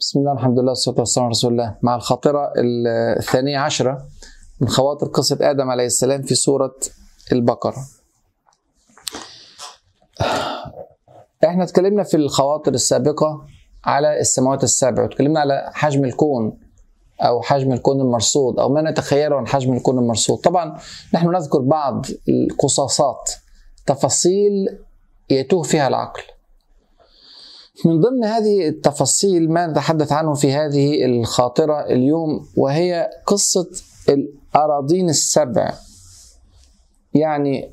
بسم الله الحمد لله والصلاة والسلام على رسول الله. مع الخاطرة الثانية عشرة من خواطر قصة آدم عليه السلام في سورة البقرة. إحنا اتكلمنا في الخواطر السابقة على السماوات السبع واتكلمنا على حجم الكون أو حجم الكون المرصود أو ما نتخيله عن حجم الكون المرصود. طبعا نحن نذكر بعض القصاصات تفاصيل يتوه فيها العقل. من ضمن هذه التفاصيل ما نتحدث عنه في هذه الخاطرة اليوم وهي قصة الأراضين السبع. يعني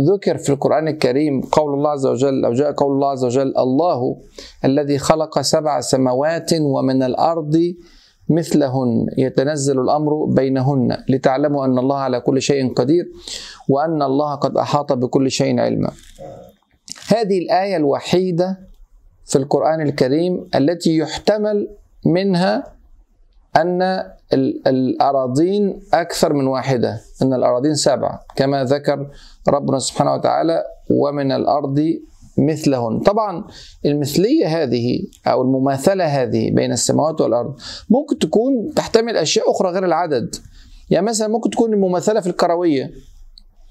ذكر في القرآن الكريم قول الله عز وجل أو جاء قول الله عز وجل الله الذي خلق سبع سماوات ومن الأرض مثلهن يتنزل الأمر بينهن لتعلموا أن الله على كل شيء قدير وأن الله قد أحاط بكل شيء علما. هذه الآية الوحيدة في القرآن الكريم التي يحتمل منها أن الأراضين أكثر من واحدة أن الأراضين سبعة. كما ذكر ربنا سبحانه وتعالى ومن الأرض مثلهن. طبعا المثلية هذه أو المماثلة هذه بين السماوات والأرض ممكن تكون تحتمل أشياء أخرى غير العدد. يعني مثلا ممكن تكون المماثلة في الكروية.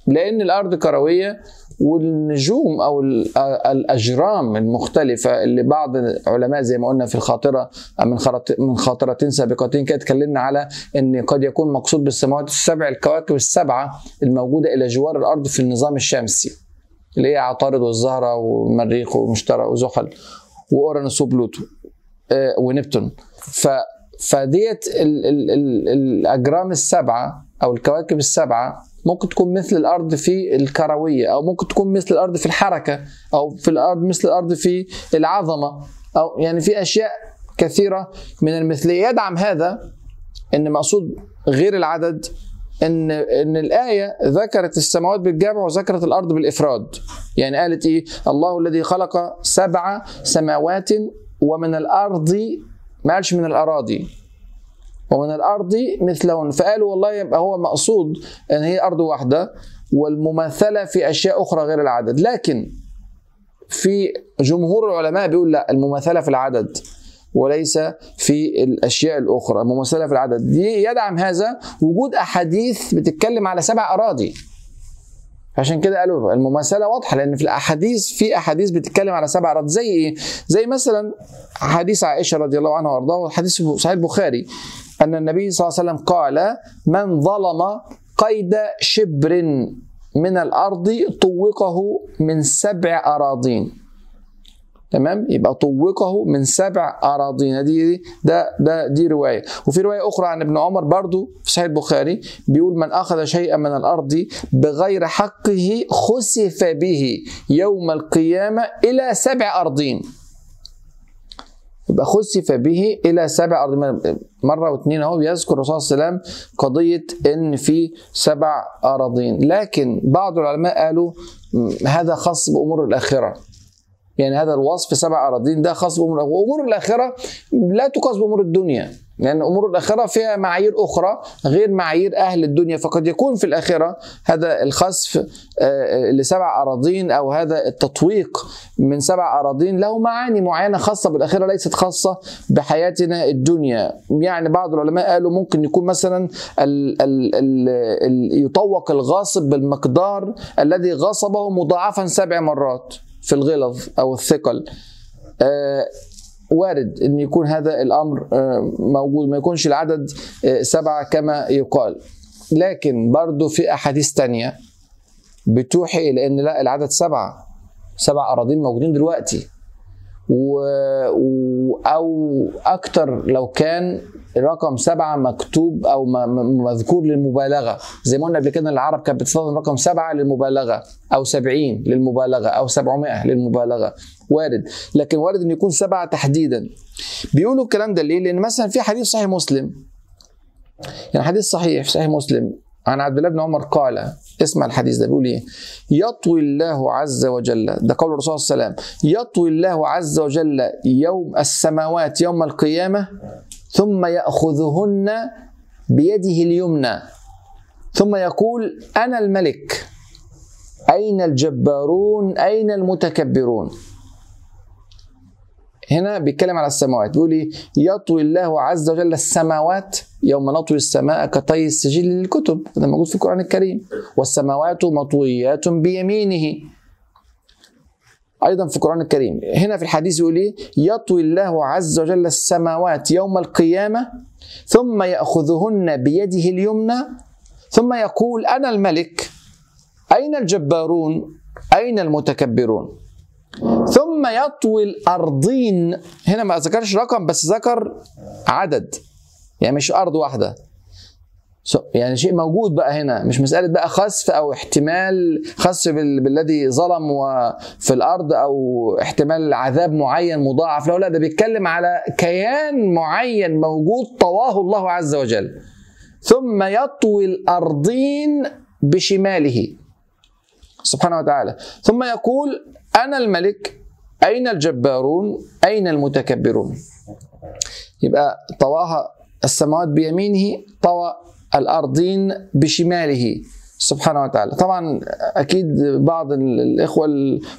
لأن الأرض كروية والنجوم أو الأجرام المختلفة اللي بعض العلماء زي ما قلنا في الخاطرة من من خاطرتين سابقتين كده اتكلمنا على إن قد يكون مقصود بالسماوات السبع الكواكب السبعة الموجودة إلى جوار الأرض في النظام الشمسي اللي هي عطارد والزهرة والمريخ ومشتري وزحل وأورانوس وبلوتو ونبتون. ف فديت ال ال ال الأجرام السبعة أو الكواكب السبعة ممكن تكون مثل الأرض في الكروية أو ممكن تكون مثل الأرض في الحركة أو في الأرض مثل الأرض في العظمة أو يعني في أشياء كثيرة من المثليه يدعم هذا إن مقصود غير العدد إن إن الآية ذكرت السماوات بالجمع وذكرت الأرض بالإفراد. يعني قالت إيه؟ الله الذي خلق سبع سماوات ومن الأرض ما قالش من الأراضي. ومن الأرض مثلهن. فقالوا والله يبقى هو مقصود إن هي أرض واحدة والمماثلة في أشياء أخرى غير العدد. لكن في جمهور العلماء بيقول لا المماثلة في العدد وليس في الأشياء الأخرى. المماثلة في العدد. يدعم هذا وجود أحاديث بتتكلم على سبع أراضي. عشان كده قالوا المماثلة واضحة لأن في الأحاديث في أحاديث بتتكلم على سبع أراضي. زي إيه؟ زي مثلا حديث عائشة رضي الله عنها وأرضاها وحديث صحيح البخاري. أن النبي صلى الله عليه وسلم قال من ظلم قيد شبر من الأرض طوقه من سبع أراضين. تمام؟ يبقى طوقه من سبع أراضين. دي ده ده دي رواية. وفي رواية أخرى عن ابن عمر برضو في صحيح البخاري بيقول من أخذ شيئا من الأرض بغير حقه خسف به يوم القيامة إلى سبع أرضين يبقى خسف به إلى سبع أرض. مرة واثنين أهو بيذكر الرسول صلى الله عليه وسلم قضية إن في سبع أراضين. لكن بعض العلماء قالوا هذا خاص بامور الآخرة. يعني هذا الوصف سبع أراضين ده خاص بامور وأمور الأخرة لا تقاس بامور الدنيا. لأن أمور الآخرة فيها معايير أخرى غير معايير أهل الدنيا. فقد يكون في الآخرة هذا الخسف لسبع أراضين أو هذا التطويق من سبع أراضين له معاني معينة خاصة بالآخرة ليست خاصة بحياتنا الدنيا. يعني بعض العلماء قالوا ممكن يكون مثلا ال ال ال يطوق الغاصب بالمقدار الذي غصبه مضاعفا سبع مرات. في الغلظ أو الثقل. وارد إن يكون هذا الأمر موجود ما يكونش العدد سبعة كما يقال. لكن برضو في أحاديث تانية بتوحي إلى إن لا العدد سبعة سبع أراضين موجودين دلوقتي. و... أو أكتر لو كان رقم سبعة مكتوب أو مذكور للمبالغة. زي ما قلنا قبل كده العرب كانت بتستخدم رقم سبعة للمبالغة أو سبعين للمبالغة أو سبعمائة للمبالغة. وارد. لكن وارد أن يكون سبعة تحديدا. بيقولوا الكلام ده ليه؟ لأن مثلا في حديث صحيح مسلم. يعني حديث صحيح في صحيح مسلم. عن عبد الله بن عمر قال اسمع الحديث ده بيقول إيه؟ يطوي الله عز وجل. ده قول الرسول صلى الله عليه وسلم. يطوي الله عز وجل يوم السماوات يوم القيامة ثم يأخذهن بيده اليمنى. ثم يقول أنا الملك. أين الجبارون؟ أين المتكبرون؟ هنا بيتكلم على السماوات. بيقول إيه؟ يطوي الله عز وجل السماوات يوم نطوي السماء كطي السجل للكتب. هذا موجود في القرآن الكريم. والسماوات مطويات بيمينه. أيضا في القرآن الكريم. هنا في الحديث يقول إيه؟ يطوي الله عز وجل السماوات يوم القيامة ثم يأخذهن بيده اليمنى ثم يقول أنا الملك أين الجبارون؟ أين المتكبرون؟ ثم يطوي الأرضين. هنا ما ذكرش رقم بس ذكر عدد يعني مش أرض واحدة. يعني شيء موجود بقى هنا مش مسألة بقى خسف أو احتمال خسف بالذي ظلم في الأرض أو احتمال عذاب معين مضاعف له لا ده بيتكلم على كيان معين موجود طواه الله عز وجل. ثم يطوي الأرضين بشماله. سبحانه وتعالى. ثم يقول أنا الملك أين الجبارون أين المتكبرون؟ يبقى طواها السماوات بيمينه طوى الأرضين بشماله. سبحانه وتعالى. طبعا أكيد بعض الإخوة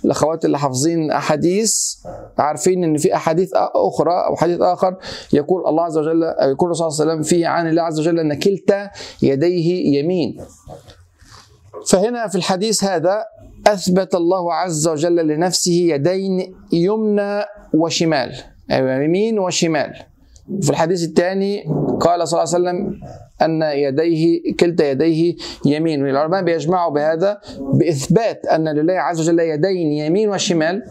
الأخوات اللي حافظين أحاديث عارفين إن في أحاديث أخرى أو حديث آخر يقول الله عز وجل يقول الرسول صلى الله عليه وسلم فيه عن الله عز وجل أن كلتا يديه يمين. فهنا في الحديث هذا أثبت الله عز وجل لنفسه يدين يمنى وشمال. أي يمين وشمال. في الحديث الثاني قال صلى الله عليه وسلم أن يديه كلتا يديه يمين والعلماء بيجمعوا بهذا بإثبات أن لله عز وجل يدين يمين وشمال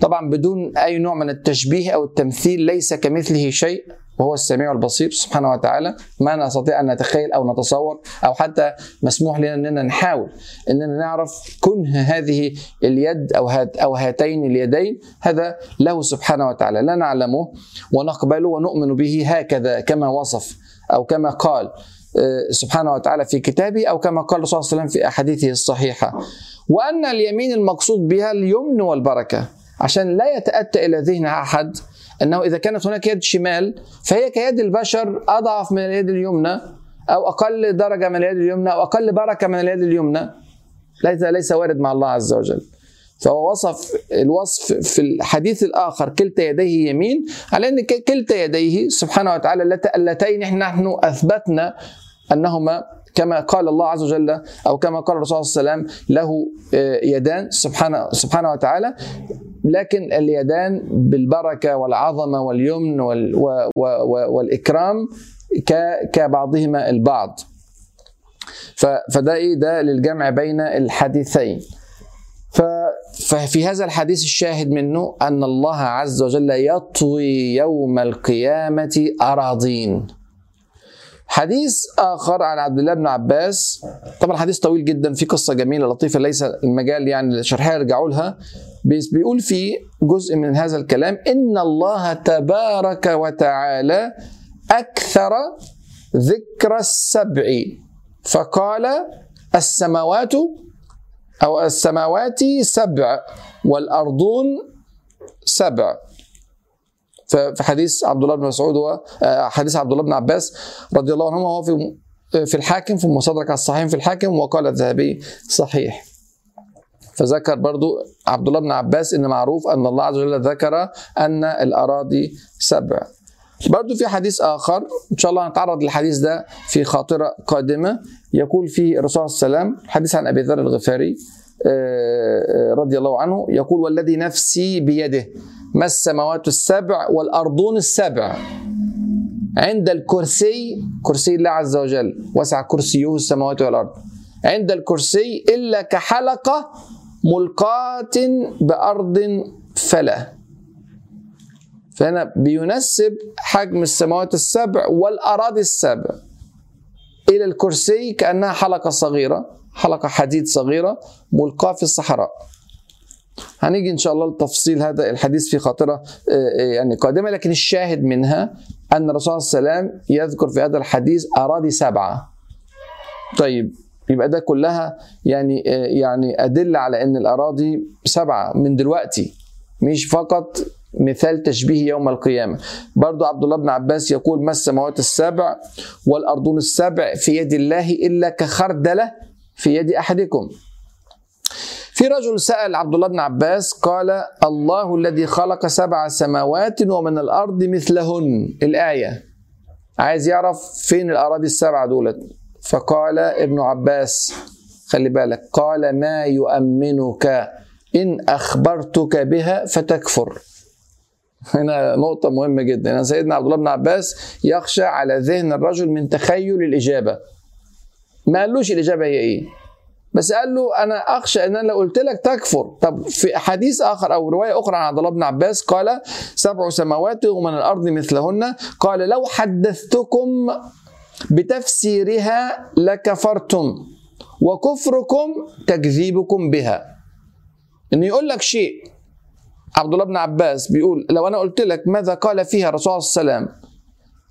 طبعا بدون أي نوع من التشبيه أو التمثيل ليس كمثله شيء وهو السميع البصير سبحانه وتعالى. ما نستطيع أن نتخيل أو نتصور أو حتى مسموح لنا أننا نحاول أننا نعرف كنه هذه اليد أو هات أو هاتين اليدين. هذا له سبحانه وتعالى. لا نعلمه ونقبله ونؤمن به هكذا كما وصف أو كما قال سبحانه وتعالى في كتابه أو كما قال الرسول صلى الله عليه وسلم في أحاديثه الصحيحة. وأن اليمين المقصود بها اليمن والبركة. عشان لا يتأتى إلى ذهن أحد أنه إذا كانت هناك يد شمال فهي كيد البشر أضعف من اليد اليمنى أو أقل درجة من اليد اليمنى أو أقل بركة من اليد اليمنى. ليس ليس وارد مع الله عز وجل. فهو وصف الوصف في الحديث الآخر كلتا يديه يمين على أن كلتا يديه سبحانه وتعالى اللتين نحن أثبتنا أنهما كما قال الله عز وجل أو كما قال الرسول صلى الله عليه وسلم له يدان سبحانه سبحانه وتعالى لكن اليدان بالبركة والعظمة واليمن والإكرام كبعضهما البعض. فده إيه؟ ده للجمع بين الحديثين. ففي هذا الحديث الشاهد منه أن الله عز وجل يطوي يوم القيامة أراضين. حديث آخر عن عبد الله بن عباس. طبعا حديث طويل جدا في قصة جميلة لطيفة ليس المجال يعني لشرحها يرجعوا لها. بيقول في جزء من هذا الكلام إن الله تبارك وتعالى أكثر ذكر السبع. فقال السماوات أو السماوات سبع والأرضون سبع. في حديث عبد الله بن مسعود هو حديث عبد الله بن عباس رضي الله عنهما هو في في الحاكم في المصدرك على الصحيح في الحاكم وقال الذهبي صحيح. فذكر برضو عبد الله بن عباس إن معروف أن الله عز وجل ذكر أن الأراضي سبع. برضو في حديث آخر إن شاء الله نتعرض للحديث ده في خاطرة قادمة. يقول فيه الرسول صلى الله عليه وسلم حديث عن أبي ذر الغفاري رضي الله عنه يقول والذي نفسي بيده ما السماوات السبع والأرضون السبع عند الكرسي كرسي الله عز وجل وسع كرسيه السماوات والأرض. عند الكرسي إلا كحلقة ملقاة بأرض فلا. فهنا بينسب حجم السماوات السبع والأراضي السبع إلى الكرسي كأنها حلقة صغيرة حلقة حديد صغيرة ملقاة في الصحراء هنيجي إن شاء الله لتفصيل هذا الحديث في خاطرة يعني قادمة لكن الشاهد منها أن الرسول صلى الله عليه وسلم يذكر في هذا الحديث أراضي سبعة. طيب يبقى ده كلها يعني يعني أدلة على أن الأراضي سبعة من دلوقتي مش فقط مثال تشبيه يوم القيامة. برضو عبد الله بن عباس يقول ما السماوات السبع والأرضون السبع في يد الله إلا كخردلة في يد أحدكم؟ في رجل سأل عبد الله بن عباس قال الله الذي خلق سبع سماوات ومن الأرض مثلهن. الآية. عايز يعرف فين الأراضي السبعة دولت؟ فقال ابن عباس خلي بالك. قال ما يؤمنك إن أخبرتك بها فتكفر. هنا نقطة مهمة جدا. يعني سيدنا عبد الله بن عباس يخشى على ذهن الرجل من تخيل الإجابة. ما قالوش الإجابة هي إيه؟ بس قال له أنا أخشى إن أنا لو قلت لك تكفر. طب في حديث آخر أو رواية أخرى عن عبد الله بن عباس قال سبع سماوات ومن الأرض مثلهن. قال لو حدثتكم بتفسيرها لكفرتم وكفركم تكذيبكم بها. إنه يقول لك شيء. عبد الله بن عباس بيقول لو أنا قلت لك ماذا قال فيها الرسول صلى الله عليه وسلم؟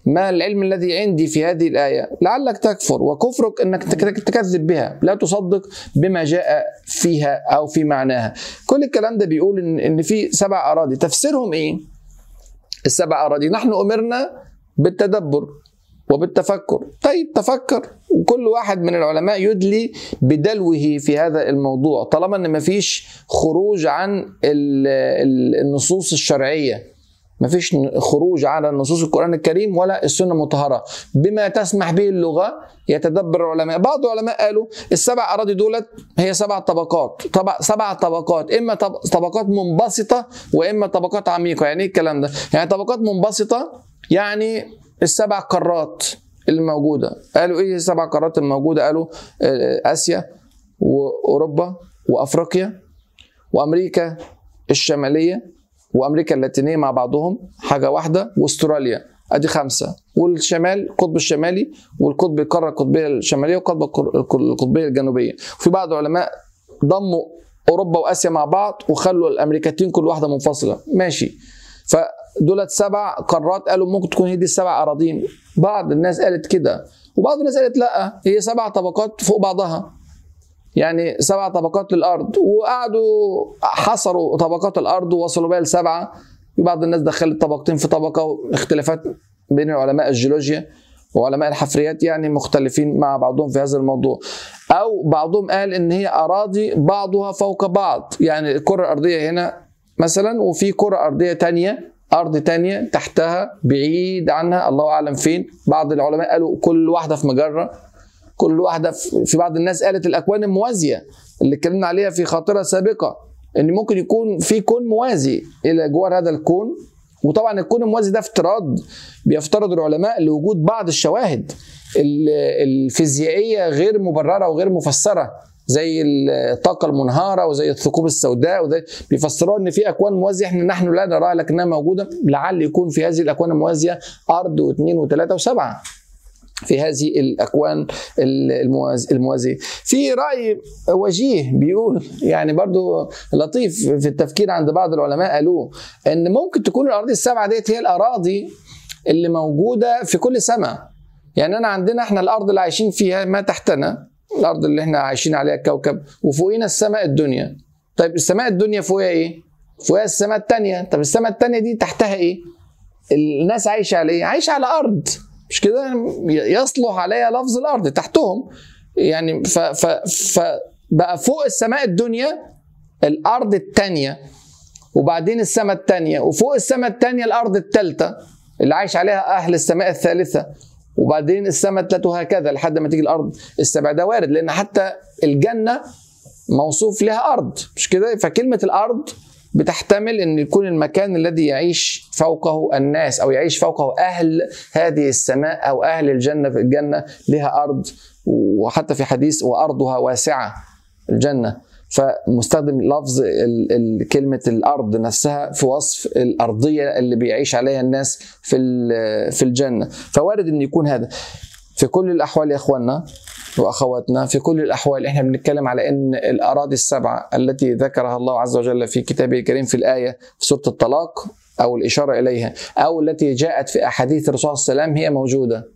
ما العلم الذي عندي في هذه الآية؟ لعلك تكفر وكفرك أنك تكذب بها لا تصدق بما جاء فيها أو في معناها. كل الكلام ده بيقول إن, إن في سبع أراضي. تفسيرهم إيه؟ السبع أراضي. نحن أمرنا بالتدبر. وبالتفكر. طيب تفكر. وكل واحد من العلماء يدلي بدلوه في هذا الموضوع طالما إن مفيش خروج عن النصوص الشرعية. مفيش خروج على نصوص القرآن الكريم ولا السنة المطهرة بما تسمح به اللغة يتدبر العلماء. بعض العلماء قالوا السبع أراضي دولت هي سبع طبقات. طبع سبع طبقات. إما طبقات منبسطة وإما طبقات عميقة. يعني إيه الكلام ده؟ يعني طبقات منبسطة يعني السبع قارات اللي موجودة قالوا إيه السبع قارات الموجودة؟ قالوا آسيا وأوروبا وأفريقيا وأمريكا الشمالية وأمريكا اللاتينية مع بعضهم حاجة واحدة واستراليا. أدي خمسة. والشمال القطب الشمالي والقطب القارة القطبية الشمالية والقطب القطبية الجنوبية. وفي بعض العلماء ضموا أوروبا وآسيا مع بعض وخلوا الأمريكتين كل واحدة منفصلة. ماشي. فدولت سبع قارات قالوا ممكن تكون هي دي السبع أراضين. بعض الناس قالت كده. وبعض الناس قالت لأ هي سبع طبقات فوق بعضها. يعني سبع طبقات للأرض. وقعدوا حصروا طبقات الأرض ووصلوا بيها لسبعة. بعض الناس دخلت طبقتين في طبقة واختلافات بين علماء الجيولوجيا وعلماء الحفريات يعني مختلفين مع بعضهم في هذا الموضوع. أو بعضهم قال إن هي أراضي بعضها فوق بعض. يعني الكره الارضيه هنا مثلا وفي كرة أرضية تانية أرض تانية تحتها بعيد عنها الله أعلم فين. بعض العلماء قالوا كل واحدة في مجرة كل واحدة في بعض الناس قالت الأكوان الموازيه اللي اتكلمنا عليها في خاطرة سابقة إن ممكن يكون في كون موازي إلى جوار هذا الكون. وطبعا الكون الموازي ده افتراض بيفترض العلماء لوجود بعض الشواهد الفيزيائية غير مبررة وغير مفسرة. زي الطاقة المنهارة وزي الثقوب السوداء وزي بيفسروا إن في أكوان موازية إحنا نحن لا نراها لكنها موجودة. لعل يكون في هذه الأكوان الموازية أرض واثنين وثلاثة وسبعة في هذه الأكوان الموازية. في رأي وجيه بيقول يعني برضو لطيف في التفكير عند بعض العلماء قالوه إن ممكن تكون الاراضي السبعة ديت هي الأراضي اللي موجودة في كل سماء. يعني أنا عندنا إحنا الأرض اللي عايشين فيها ما تحتنا الأرض اللي إحنا عايشين عليها الكوكب وفوقينا السماء الدنيا. طيب السماء الدنيا فوقها إيه؟ فوقها السماء الثانية طب السماء الثانية دي تحتها إيه؟ الناس عايشة على إيه؟ عايشة على أرض. مش كده؟ يصلح عليها لفظ الأرض تحتهم. يعني ف ف فبقى فوق السماء الدنيا الأرض الثانية وبعدين السماء الثانية وفوق السماء الثانية الأرض الثالثه اللي عايش عليها أهل السماء الثالثة. وبعدين السماء الثالثه وهكذا لحد ما تيجي الأرض السبع ده وارد لأن حتى الجنة موصوف لها أرض مش كده؟ فكلمة الأرض بتحتمل إن يكون المكان الذي يعيش فوقه الناس أو يعيش فوقه أهل هذه السماء أو أهل الجنة في الجنة لها أرض وحتى في حديث وأرضها واسعة الجنة. فمستخدم لفظ كلمة الأرض نفسها في وصف الأرضية اللي بيعيش عليها الناس في في الجنة. فوارد أن يكون هذا. في كل الأحوال يا إخواننا وأخواتنا في كل الأحوال إحنا بنتكلم على إن الأراضي السبعة التي ذكرها الله عز وجل في كتابه الكريم في الآية في سورة الطلاق أو الإشارة إليها أو التي جاءت في أحاديث الرسول صلى الله عليه وسلم هي موجودة.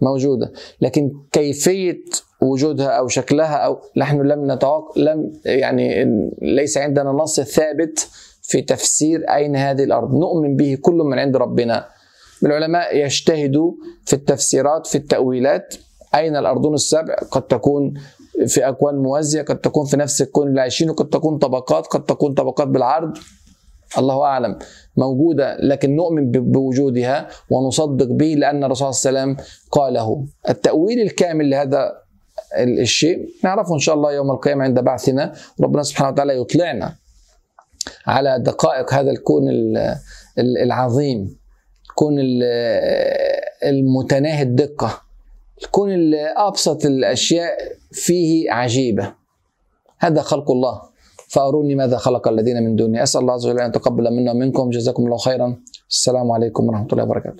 موجودة. لكن كيفية وجودها أو شكلها أو نحن لم نتوقع لم يعني ليس عندنا نص ثابت في تفسير أين هذه الأرض. نؤمن به كل من عند ربنا. العلماء يجتهدوا في التفسيرات في التأويلات. أين الأرضون السبع؟ قد تكون في أكوان موازية قد تكون في نفس الكون اللي عايشينه قد تكون طبقات قد تكون طبقات بالعرض. الله أعلم. موجودة لكن نؤمن بوجودها ونصدق به لأن الرسول صلى الله عليه وسلم قاله. التأويل الكامل لهذا الشيء. نعرفه إن شاء الله يوم القيامة عند بعثنا. ربنا سبحانه وتعالى يطلعنا على دقائق هذا الكون العظيم. الكون المتناهي الدقة. الكون أبسط الأشياء فيه عجيبة. هذا خلق الله. فأروني ماذا خلق الذين من دوني. أسأل الله عز وجل أن يتقبل منا ومنكم. جزاكم الله خيرا. السلام عليكم ورحمة الله وبركاته.